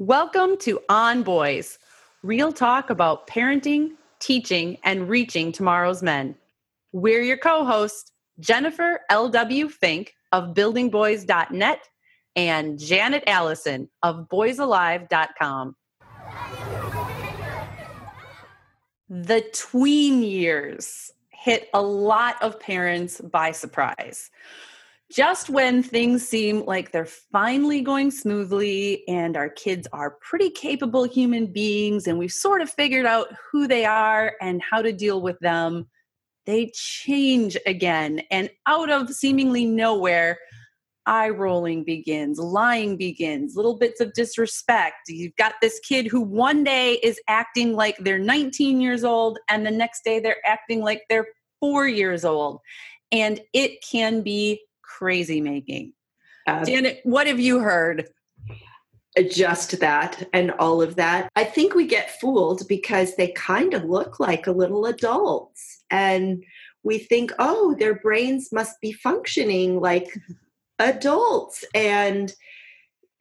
Welcome to On Boys, real talk about parenting, teaching, and reaching tomorrow's men. We're your co hosts, Jennifer L.W. Fink of buildingboys.net and Janet Allison of boysalive.com. The tween years hit a lot of parents by surprise just when things seem like they're finally going smoothly and our kids are pretty capable human beings and we've sort of figured out who they are and how to deal with them, they change again. And out of seemingly nowhere, eye rolling begins, lying begins, little bits of disrespect. You've got this kid who one day is acting like they're 19 years old and the next day they're acting like they're four years old. And it can be crazy making. Uh, Janet, what have you heard? Just that and all of that. I think we get fooled because they kind of look like a little adults. And we think, oh, their brains must be functioning like adults. And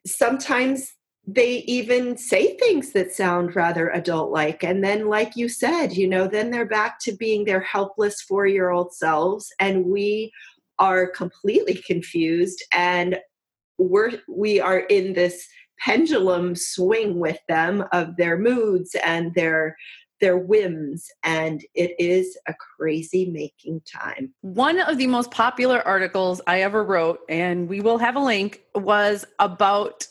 sometimes they even say things that sound rather adult like. And then, like you said, you know, then they're back to being their helpless four year old selves. And we are completely confused and we're we are in this pendulum swing with them of their moods and their their whims and it is a crazy making time. One of the most popular articles I ever wrote and we will have a link was about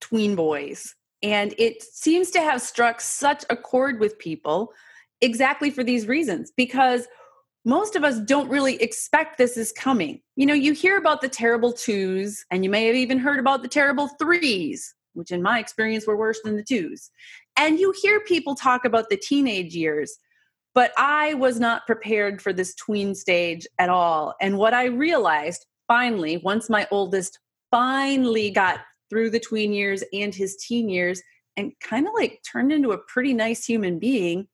tween boys and it seems to have struck such a chord with people exactly for these reasons because most of us don't really expect this is coming. You know, you hear about the terrible twos, and you may have even heard about the terrible threes, which in my experience were worse than the twos. And you hear people talk about the teenage years, but I was not prepared for this tween stage at all. And what I realized finally, once my oldest finally got through the tween years and his teen years and kind of like turned into a pretty nice human being,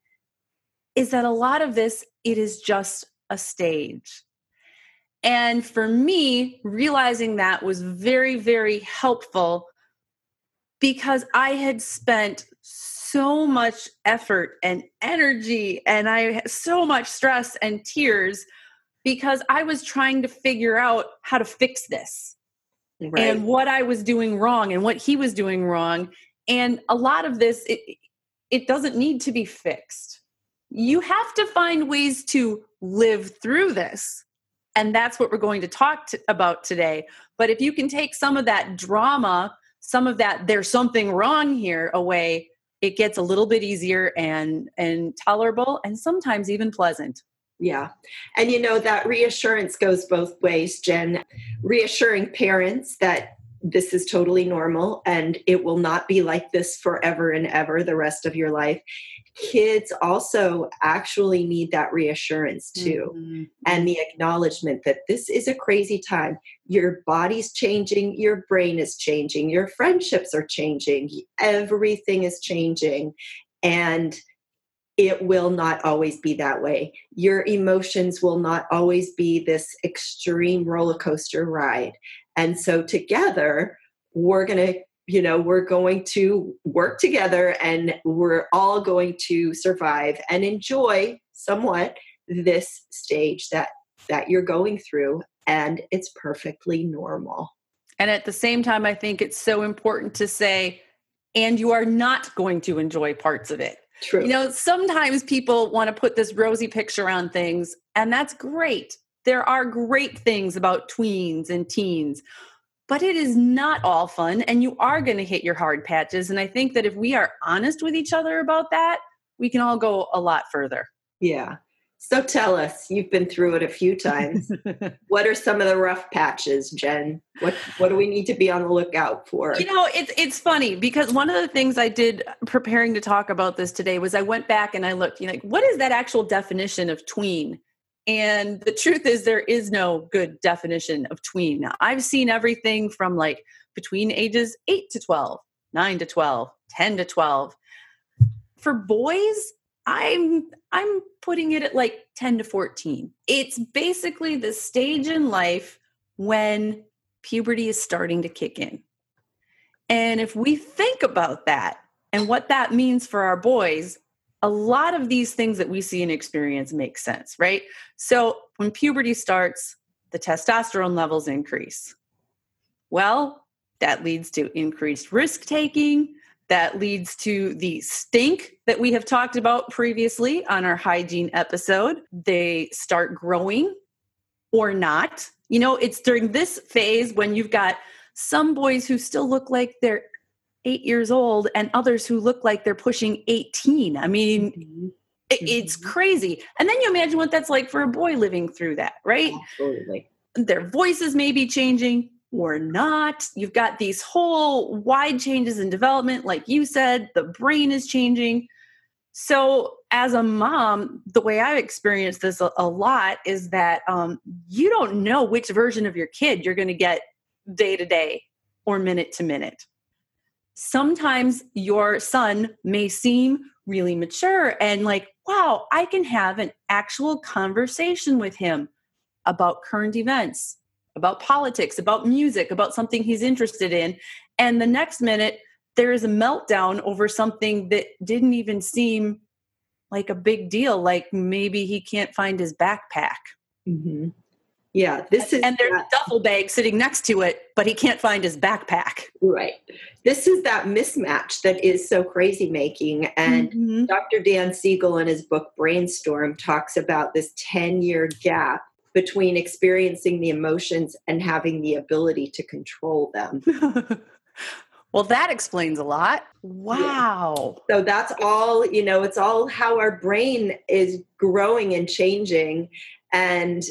is that a lot of this it is just a stage. And for me realizing that was very very helpful because i had spent so much effort and energy and i had so much stress and tears because i was trying to figure out how to fix this right. and what i was doing wrong and what he was doing wrong. And a lot of this it it doesn't need to be fixed you have to find ways to live through this. And that's what we're going to talk to, about today. But if you can take some of that drama, some of that there's something wrong here away, it gets a little bit easier and and tolerable and sometimes even pleasant. Yeah. And you know that reassurance goes both ways, Jen. Reassuring parents that this is totally normal and it will not be like this forever and ever the rest of your life kids also actually need that reassurance too. Mm-hmm. and the acknowledgement that this is a crazy time. Your body's changing your brain is changing your friendships are changing everything is changing. And it will not always be that way. Your emotions will not always be this extreme roller coaster ride. And so together we're going to you know we're going to work together and we're all going to survive and enjoy somewhat this stage that that you're going through and it's perfectly normal and at the same time i think it's so important to say and you are not going to enjoy parts of it True. You know, sometimes people want to put this rosy picture on things, and that's great. There are great things about tweens and teens but it is not all fun and you are going to hit your hard patches and i think that if we are honest with each other about that we can all go a lot further. Yeah. So tell us you've been through it a few times. What are some of the rough patches jen? What what do we need to be on the lookout for? You know it's it's funny because one of the things i did preparing to talk about this today was i went back and i looked you know like what is that actual definition of tween and the truth is, there is no good definition of tween. I've seen everything from like between ages 8 to 12, 9 to 12, 10 to 12. For boys, I'm I'm putting it at like 10 to 14. It's basically the stage in life when puberty is starting to kick in. And if we think about that and what that means for our boys, a lot of these things that we see and experience make sense, right? So when puberty starts, the testosterone levels increase. Well, that leads to increased risk taking. That leads to the stink that we have talked about previously on our hygiene episode. They start growing or not. You know, it's during this phase when you've got some boys who still look like they're eight years old and others who look like they're pushing 18. I mean, mm-hmm. it's mm-hmm. crazy. And then you imagine what that's like for a boy living through that, right? Absolutely. Their voices may be changing or not. You've got these whole wide changes in development. Like you said, the brain is changing. So, as a mom, the way I've experienced this a, a lot is that um, you don't know which version of your kid you're going to get day to day or minute to minute. Sometimes your son may seem really mature and like, wow, I can have an actual conversation with him about current events, about politics, about music, about something he's interested in. And the next minute, there is a meltdown over something that didn't even seem like a big deal, like maybe he can't find his backpack. Mm-hmm. Yeah, this is and there's that, a duffel bag sitting next to it, but he can't find his backpack. Right. This is that mismatch that is so crazy making. And mm-hmm. Dr. Dan Siegel in his book Brainstorm talks about this 10 year gap between experiencing the emotions and having the ability to control them. well, that explains a lot. Wow. Yeah. So that's all, you know, it's all how our brain is growing and changing. And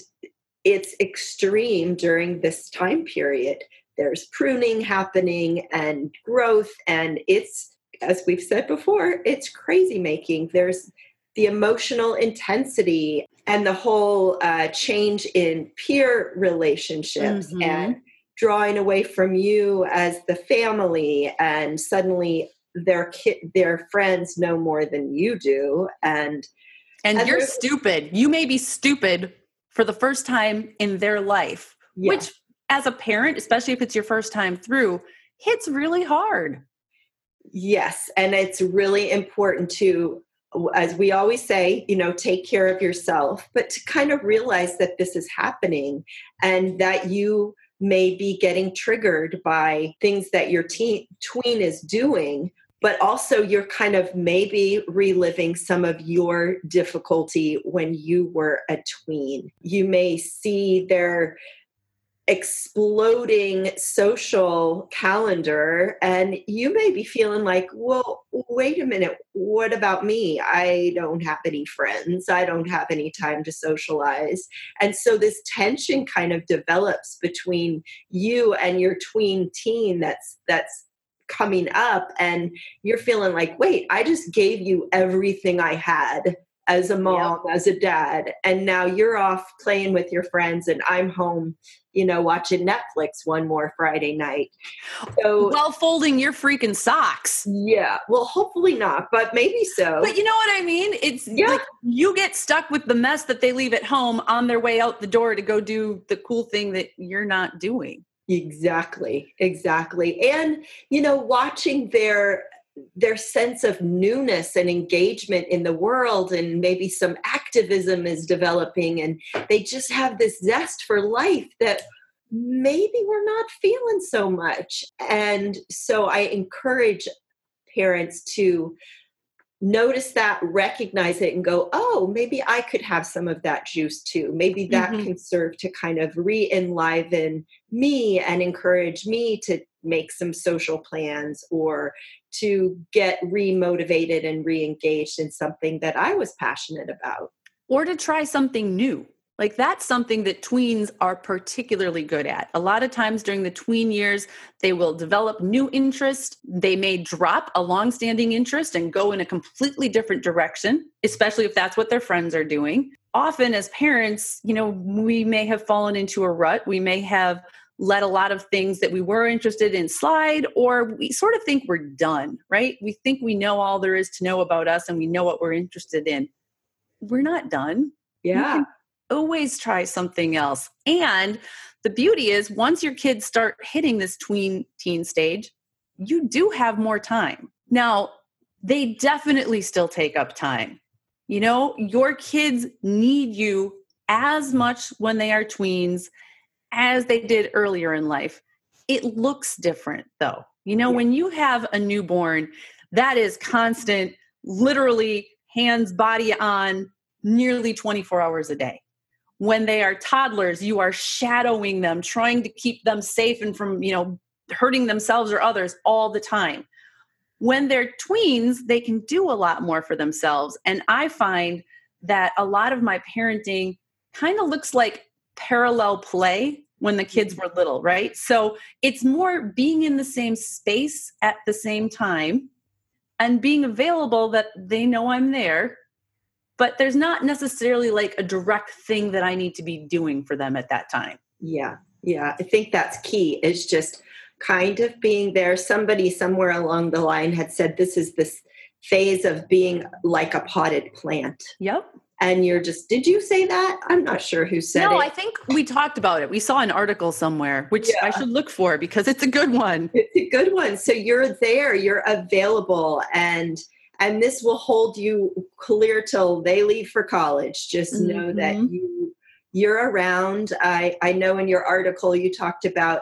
it's extreme during this time period. There's pruning happening and growth, and it's, as we've said before, it's crazy making. There's the emotional intensity and the whole uh, change in peer relationships mm-hmm. and drawing away from you as the family and suddenly their kid their friends know more than you do and and, and you're stupid you may be stupid for the first time in their life yeah. which as a parent especially if it's your first time through hits really hard yes and it's really important to as we always say, you know, take care of yourself, but to kind of realize that this is happening and that you may be getting triggered by things that your teen, tween is doing, but also you're kind of maybe reliving some of your difficulty when you were a tween. You may see their exploding social calendar and you may be feeling like well wait a minute what about me? I don't have any friends. I don't have any time to socialize. And so this tension kind of develops between you and your tween teen that's that's coming up and you're feeling like wait i just gave you everything i had as a mom, yep. as a dad, and now you're off playing with your friends, and I'm home, you know, watching Netflix one more Friday night. So, while folding your freaking socks. Yeah, well, hopefully not, but maybe so. But you know what I mean? It's yeah. like you get stuck with the mess that they leave at home on their way out the door to go do the cool thing that you're not doing. Exactly, exactly. And, you know, watching their their sense of newness and engagement in the world and maybe some activism is developing and they just have this zest for life that maybe we're not feeling so much and so i encourage parents to notice that recognize it and go oh maybe i could have some of that juice too maybe that mm-hmm. can serve to kind of re-enliven me and encourage me to make some social plans or to get re-motivated and re-engaged in something that I was passionate about. Or to try something new. Like that's something that tweens are particularly good at. A lot of times during the tween years, they will develop new interest. They may drop a long-standing interest and go in a completely different direction, especially if that's what their friends are doing. Often as parents, you know, we may have fallen into a rut. We may have let a lot of things that we were interested in slide, or we sort of think we're done, right? We think we know all there is to know about us and we know what we're interested in. We're not done. Yeah. Always try something else. And the beauty is, once your kids start hitting this tween teen stage, you do have more time. Now, they definitely still take up time. You know, your kids need you as much when they are tweens as they did earlier in life. It looks different though. You know, when you have a newborn, that is constant, literally hands, body on nearly 24 hours a day. When they are toddlers, you are shadowing them, trying to keep them safe and from, you know, hurting themselves or others all the time. When they're tweens, they can do a lot more for themselves. And I find that a lot of my parenting kind of looks like parallel play when the kids were little, right? So it's more being in the same space at the same time and being available that they know I'm there. But there's not necessarily like a direct thing that I need to be doing for them at that time. Yeah. Yeah. I think that's key It's just kind of being there. Somebody somewhere along the line had said this is this phase of being like a potted plant. Yep and you're just did you say that i'm not sure who said no, it no i think we talked about it we saw an article somewhere which yeah. i should look for because it's a good one it's a good one so you're there you're available and and this will hold you clear till they leave for college just mm-hmm. know that mm-hmm. you you're around i i know in your article you talked about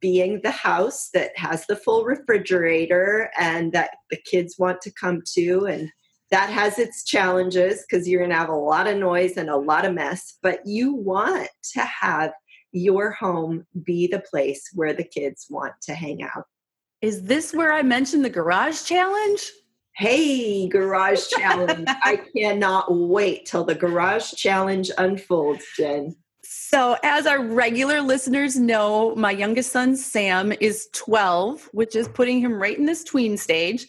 being the house that has the full refrigerator and that the kids want to come to and that has its challenges because you're going to have a lot of noise and a lot of mess, but you want to have your home be the place where the kids want to hang out. Is this where I mentioned the garage challenge? Hey, garage challenge. I cannot wait till the garage challenge unfolds, Jen. So, as our regular listeners know, my youngest son, Sam, is 12, which is putting him right in this tween stage.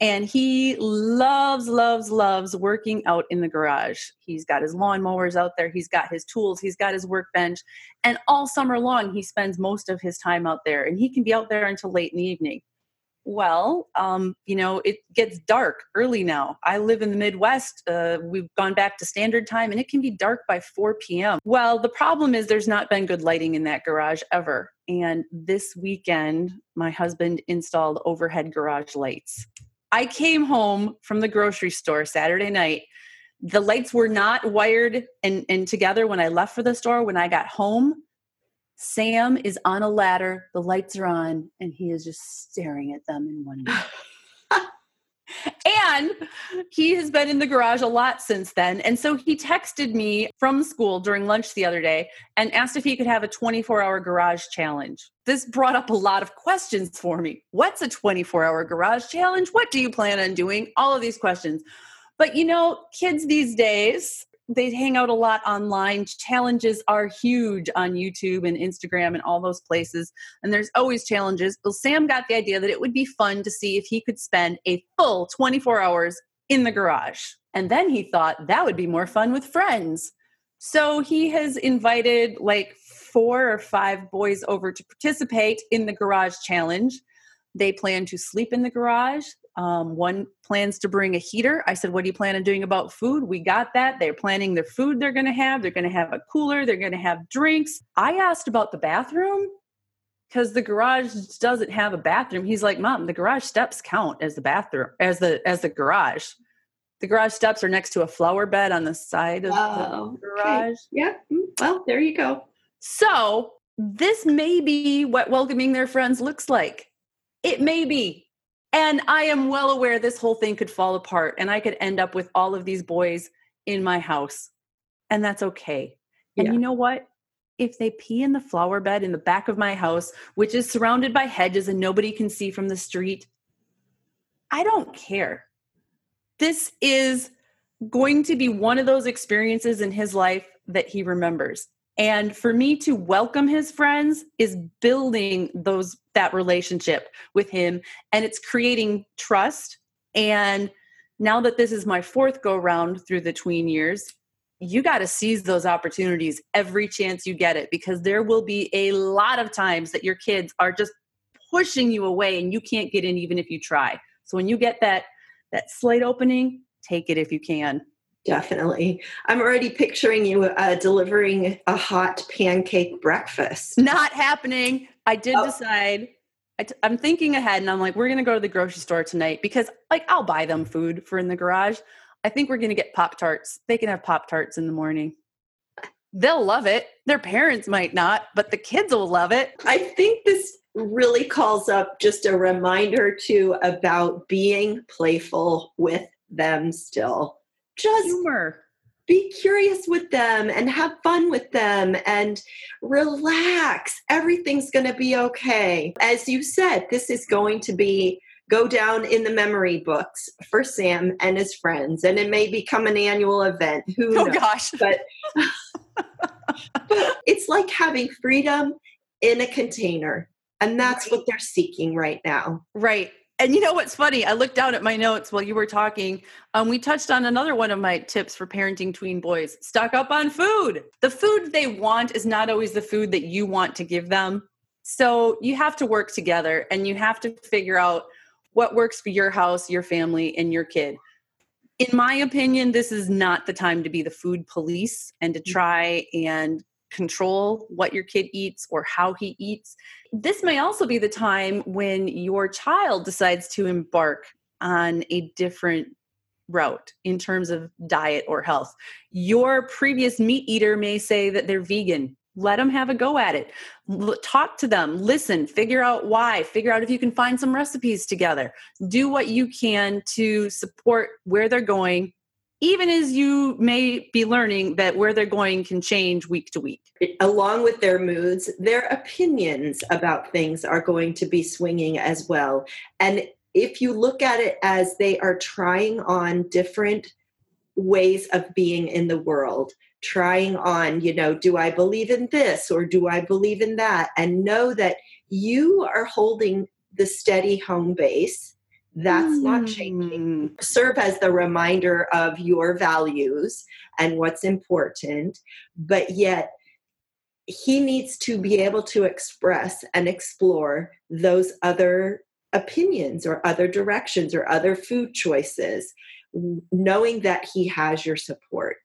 And he loves loves loves working out in the garage. He's got his lawnmowers out there. He's got his tools. He's got his workbench. And all summer long he spends most of his time out there. And he can be out there until late in the evening well um, you know it gets dark early now i live in the midwest uh, we've gone back to standard time and it can be dark by 4 p.m well the problem is there's not been good lighting in that garage ever and this weekend my husband installed overhead garage lights I came home from the grocery store Saturday night. The lights were not wired and, and together when I left for the store. When I got home, Sam is on a ladder, the lights are on, and he is just staring at them in wonder. and he has been in the garage a lot since then. And so he texted me from school during lunch the other day and asked if he could have a 24 hour garage challenge. This brought up a lot of questions for me. What's a 24 hour garage challenge? What do you plan on doing? All of these questions. But you know, kids these days, they hang out a lot online. Challenges are huge on YouTube and Instagram and all those places. And there's always challenges. Well, Sam got the idea that it would be fun to see if he could spend a full 24 hours in the garage. And then he thought that would be more fun with friends. So he has invited like four or five boys over to participate in the garage challenge. They plan to sleep in the garage. Um, one plans to bring a heater. I said, What do you plan on doing about food? We got that. They're planning their food they're going to have. They're going to have a cooler. They're going to have drinks. I asked about the bathroom because the garage doesn't have a bathroom. He's like, Mom, the garage steps count as the bathroom, as the as the garage. The garage steps are next to a flower bed on the side of oh, the garage. Okay. Yeah. Mm, well, there you go. So this may be what welcoming their friends looks like. It may be and I am well aware this whole thing could fall apart and I could end up with all of these boys in my house. And that's okay. And yeah. you know what? If they pee in the flower bed in the back of my house, which is surrounded by hedges and nobody can see from the street, I don't care. This is going to be one of those experiences in his life that he remembers and for me to welcome his friends is building those that relationship with him and it's creating trust. And now that this is my fourth go round through the tween years you got to seize those opportunities every chance you get it because there will be a lot of times that your kids are just pushing you away and you can't get in even if you try. So when you get that that slate opening take it if you can Definitely. I'm already picturing you uh, delivering a hot pancake breakfast. Not happening. I did oh. decide I t- I'm thinking ahead and I'm like, we're going to go to the grocery store tonight because, like, I'll buy them food for in the garage. I think we're going to get Pop Tarts. They can have Pop Tarts in the morning. They'll love it. Their parents might not, but the kids will love it. I think this really calls up just a reminder too about being playful with them still. Just Humor. be curious with them and have fun with them and relax. Everything's going to be okay. As you said, this is going to be go down in the memory books for Sam and his friends and it may become an annual event. Who Oh knows? gosh. But but it's like having freedom in a container and that's what they're seeking right now. Right. And you know what's funny? I looked down at my notes while you were talking. Um, we touched on another one of my tips for parenting tween boys stock up on food. The food they want is not always the food that you want to give them. So you have to work together and you have to figure out what works for your house, your family, and your kid. In my opinion, this is not the time to be the food police and to try and control what your kid eats or how he eats. This may also be the time when your child decides to embark on a different route in terms of diet or health. Your previous meat eater may say that they're vegan. Let them have a go at it. L- talk to them, listen, figure out why, figure out if you can find some recipes together. Do what you can to support where they're going, even as you may be learning that where they're going can change week to week. Along with their moods, their opinions about things are going to be swinging as well. And if you look at it as they are trying on different ways of being in the world, trying on, you know, do I believe in this or do I believe in that? And know that you are holding the steady home base. That's not changing. Mm. Serve as the reminder of your values and what's important, but yet he needs to be able to express and explore those other opinions or other directions or other food choices, knowing that he has your support.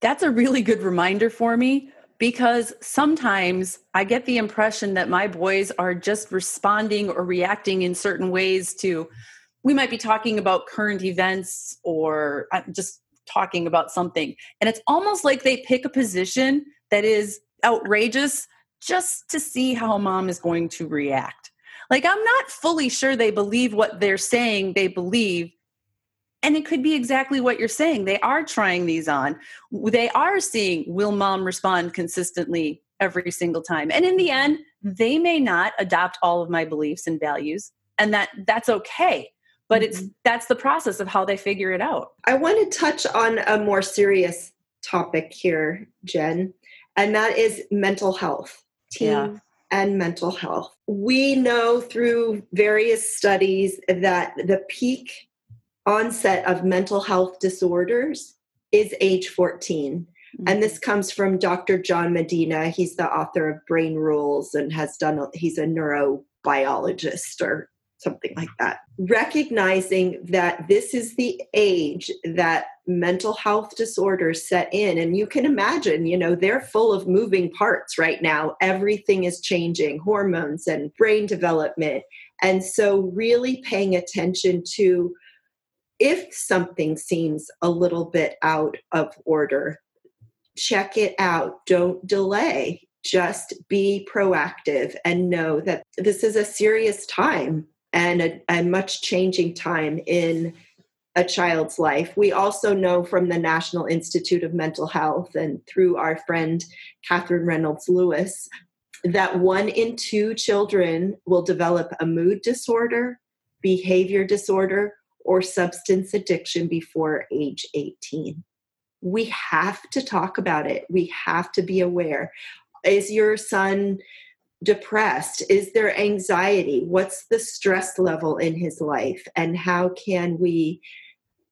That's a really good reminder for me because sometimes I get the impression that my boys are just responding or reacting in certain ways to, we might be talking about current events or just talking about something. And it's almost like they pick a position that is outrageous just to see how mom is going to react. Like, I'm not fully sure they believe what they're saying they believe. And it could be exactly what you're saying. They are trying these on. They are seeing will mom respond consistently every single time. And in the mm-hmm. end, they may not adopt all of my beliefs and values, and that that's okay. But it's mm-hmm. that's the process of how they figure it out. I want to touch on a more serious topic here, Jen, and that is mental health. Teen Yeah. and mental health. We know through various studies that the peak onset of mental health disorders is age 14. And this mm-hmm. comes from Dr. John Medina. He's the author of Brain Rules and has done, a, he's a neurobiologist or something like that. Recognizing that this is the age that mental health disorders set in. And you can imagine, you know, they're full of moving parts right now. Everything is changing, hormones and brain development. And so, really paying attention to if something seems a little bit out of order, check it out. Don't delay. Just be proactive and know that this is a serious time and a, a much changing time in a child's life. We also know from the National Institute of Mental Health and through our friend Katherine Reynolds Lewis that one in two children will develop a mood disorder, behavior disorder, or substance addiction before age 18. We have to talk about it. We have to be aware. Is your son depressed? Is there anxiety? What's the stress level in his life? And how can we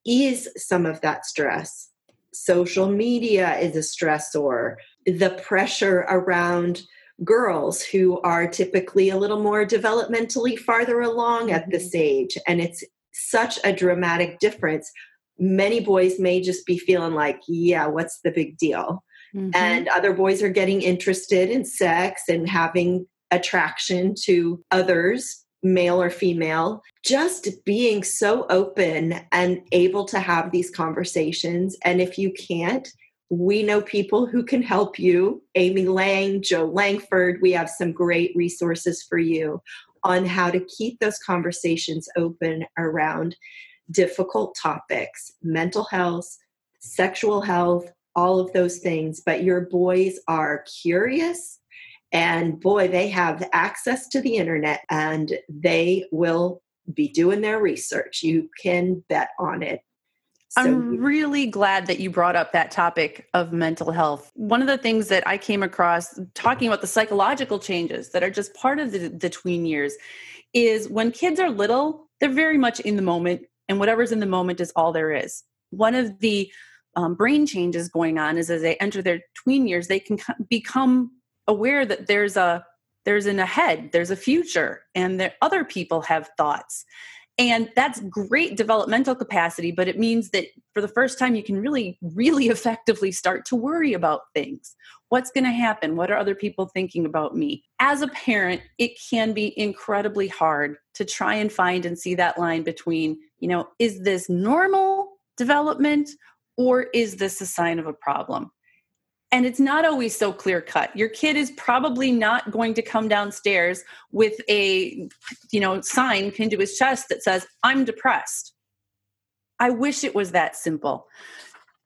ease some of that stress? Social media is a stressor. The pressure around girls who are typically a little more developmentally farther along at this mm-hmm. age, and it's such a dramatic difference. Many boys may just be feeling like, yeah, what's the big deal? Mhm. and other boys are getting interested in sex and having attraction to others, male or female, just being so open and able to have these conversations. And if you can't, we know people who can help you. Amy Lang, Jo Langford, we have some great resources for you on how to keep those conversations open around difficult topics, mental health, sexual health, all of those things. But your boys are curious and boy, they have access to the internet and they will be doing their research. You can bet on it. So I'm really glad that you brought up that topic of mental health. One of the things that I came across talking about the psychological changes that are just part of the, the tween years is when kids are little, they're very much in the moment, and whatever's in the moment is all there is. One of the um, brain changes going on is as they enter their tween years, they can become aware that there's a there's an ahead, there's a future, and that other people have thoughts and that's great developmental capacity, but it means that for the first time, you can really, really effectively start to worry about things. What's going to happen? What are other people thinking about me? As a parent, it can be incredibly hard to try and find and see that line between, you know, is this normal development or is this a sign of a problem? And it's not always so clear cut. Your kid is probably not going to come downstairs with a you know sign pinned to his chest that says i'm depressed. I wish it was that simple.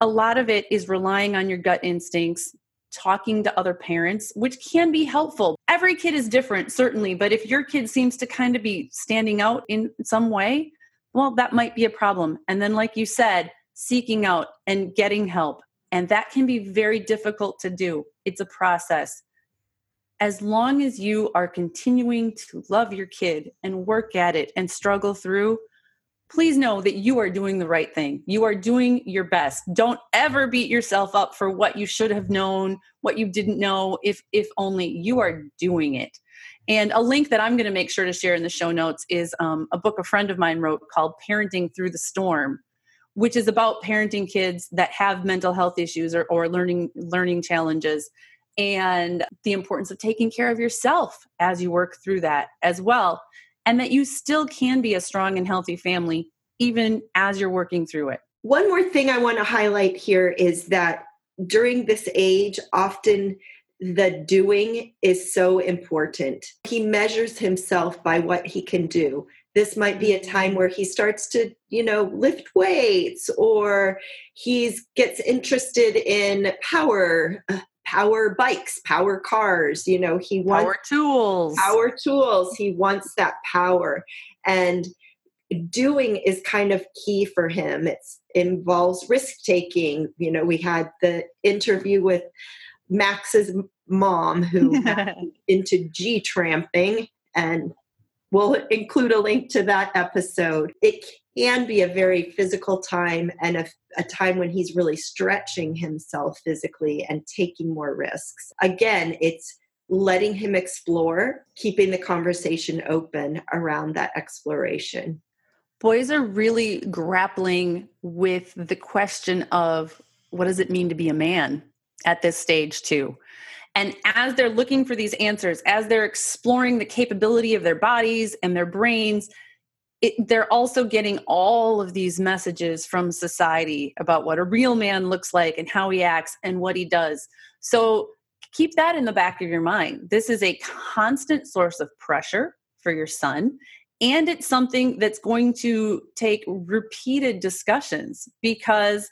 A lot of it is relying on your gut instincts talking to other parents which can be helpful. Every kid is different certainly but if your kid seems to kind of be standing out in some way well that might be a problem. And then like you said seeking out and getting help and that can be very difficult to do. It's a process. As long as you are continuing to love your kid and work at it and struggle through, please know that you are doing the right thing. You are doing your best. Don't ever beat yourself up for what you should have known, what you didn't know, if if only you are doing it. And a link that I'm going to make sure to share in the show notes is um, a book a friend of mine wrote called Parenting Through the Storm which is about parenting kids that have mental health issues or, or learning learning challenges and the importance of taking care of yourself as you work through that as well and that you still can be a strong and healthy family even as you're working through it one more thing i want to highlight here is that during this age often the doing is so important. He measures himself by what he can do this might be a time where he starts to you know lift weights or he gets interested in power uh, power bikes power cars you know he wants power tools. power tools. He wants that power. And doing is kind of key for him. It involves risk taking. You know we had the interview with max's mom who into g tramping and We'll include a link to that episode. It can be a very physical time and a, a, time when he's really stretching himself physically and taking more risks. Again, it's letting him explore, keeping the conversation open around that exploration. Boys are really grappling with the question of what does it mean to be a man at this stage, too. And as they're looking for these answers, as they're exploring the capability of their bodies and their brains, it, they're also getting all of these messages from society about what a real man looks like and how he acts and what he does. So keep that in the back of your mind. This is a constant source of pressure for your son. And it's something that's going to take repeated discussions because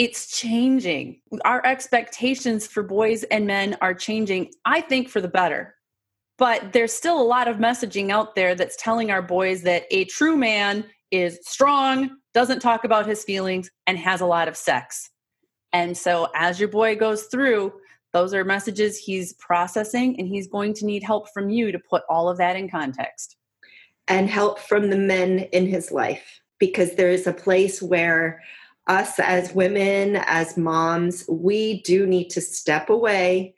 it's changing. Our expectations for boys and men are changing, I think, for the better. But there's still a lot of messaging out there that's telling our boys that a true man is strong, doesn't talk about his feelings, and has a lot of sex. And so, as your boy goes through, those are messages he's processing, and he's going to need help from you to put all of that in context. And help from the men in his life, because there is a place where us as women, as moms, we do need to step away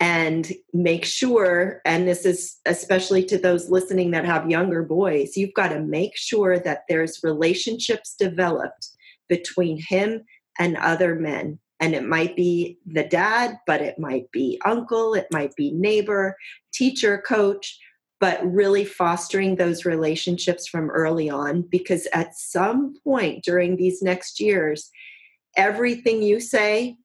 and make sure, and this is especially to those listening that have younger boys, you've got to make sure that there's relationships developed between him and other men. And it might be the dad, but it might be uncle, it might be neighbor, teacher, coach, but really fostering those relationships from early on because at some point during these next years, everything you say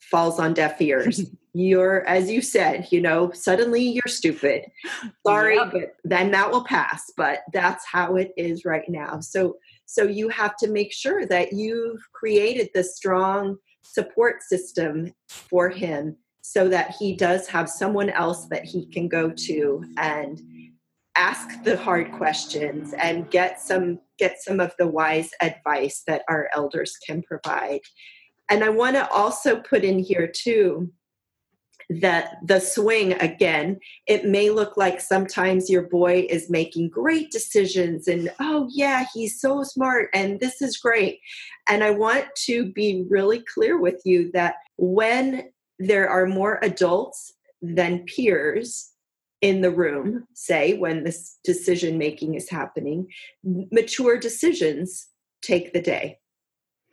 falls on deaf ears. you're, as you said, you know, suddenly you're stupid. Sorry, yep. but then that will pass. But that's how it is right now. So, so you have to make sure that you've created the strong support system for him so that he does have someone else that he can go to and ask the hard questions and get some get some of the wise advice that our elders can provide. And i want to also put in here too that the swing again it may look like sometimes your boy is making great decisions and oh yeah he's so smart and this is great. And i want to be really clear with you that when there are more adults than peers in the room say when this decision making is happening mature decisions take the day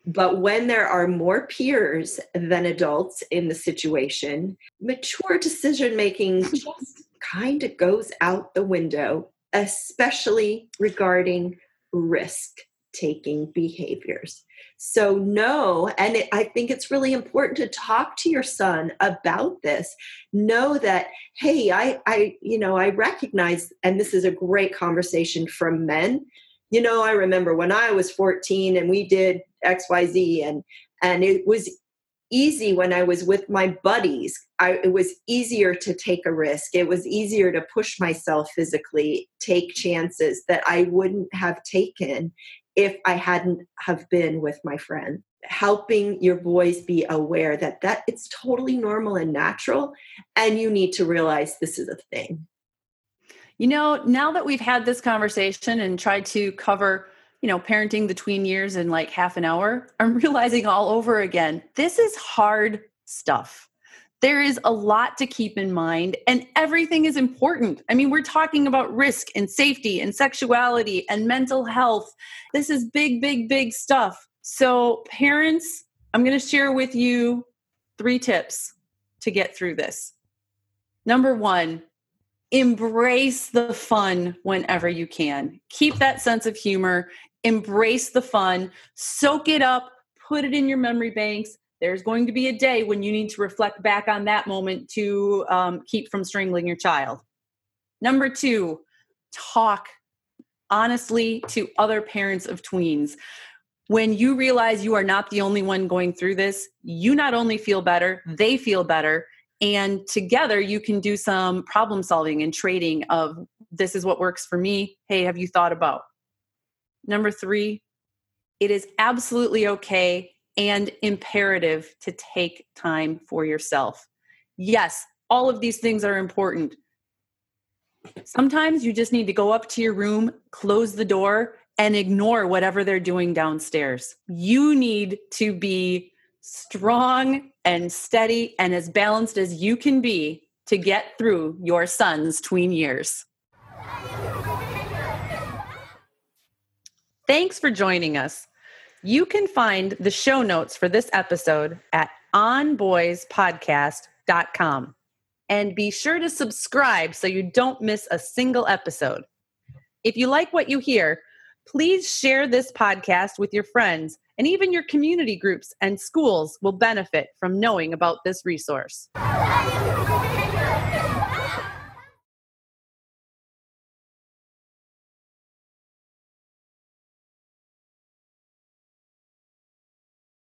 but when there are more peers than adults in the situation, mature decision making just kind of goes out the window, especially regarding risk taking behaviors. So, no, and it, I think it's really important to talk to your son about this. Know that, hey, I, I, you know, I recognize, and this is a great conversation from men you know, I remember when I was 14 and we did XYZ and and it was easy when I was with my buddies. I, it was easier to take a risk. It was easier to push myself physically, take chances that I wouldn't have taken if I hadn't have been with my friend. Helping your boys be aware that that it's totally normal and natural, and you need to realize this is a thing. You know, now that we've had this conversation and tried to cover, you know, parenting the tween years in like half an hour, I'm realizing all over again, this is hard stuff. There is a lot to keep in mind, and everything is important. I mean, we're talking about risk and safety and sexuality and mental health. This is big, big, big stuff. So, parents, I'm going to share with you three tips to get through this. Number one, embrace the fun whenever you can. Keep that sense of humor, embrace the fun, soak it up, put it in your memory banks. There's going to be a day when you need to reflect back on that moment to um, keep from strangling your child. Number two, talk honestly to other parents of tweens. When you realize you are not the only one going through this, you not only feel better, they feel better and together you can do some problem solving and trading of this is what works for me hey have you thought about number 3 it is absolutely okay and imperative to take time for yourself yes all of these things are important sometimes you just need to go up to your room close the door and ignore whatever they're doing downstairs you need to be strong and steady and as balanced as you can be to get through your son's tween years. Thanks for joining us. You can find the show notes for this episode at onboyspodcast.com. And be sure to subscribe so you don't miss a single episode. If you like what you hear, please share this podcast with your friends and even your community groups and schools will benefit from knowing about this resource.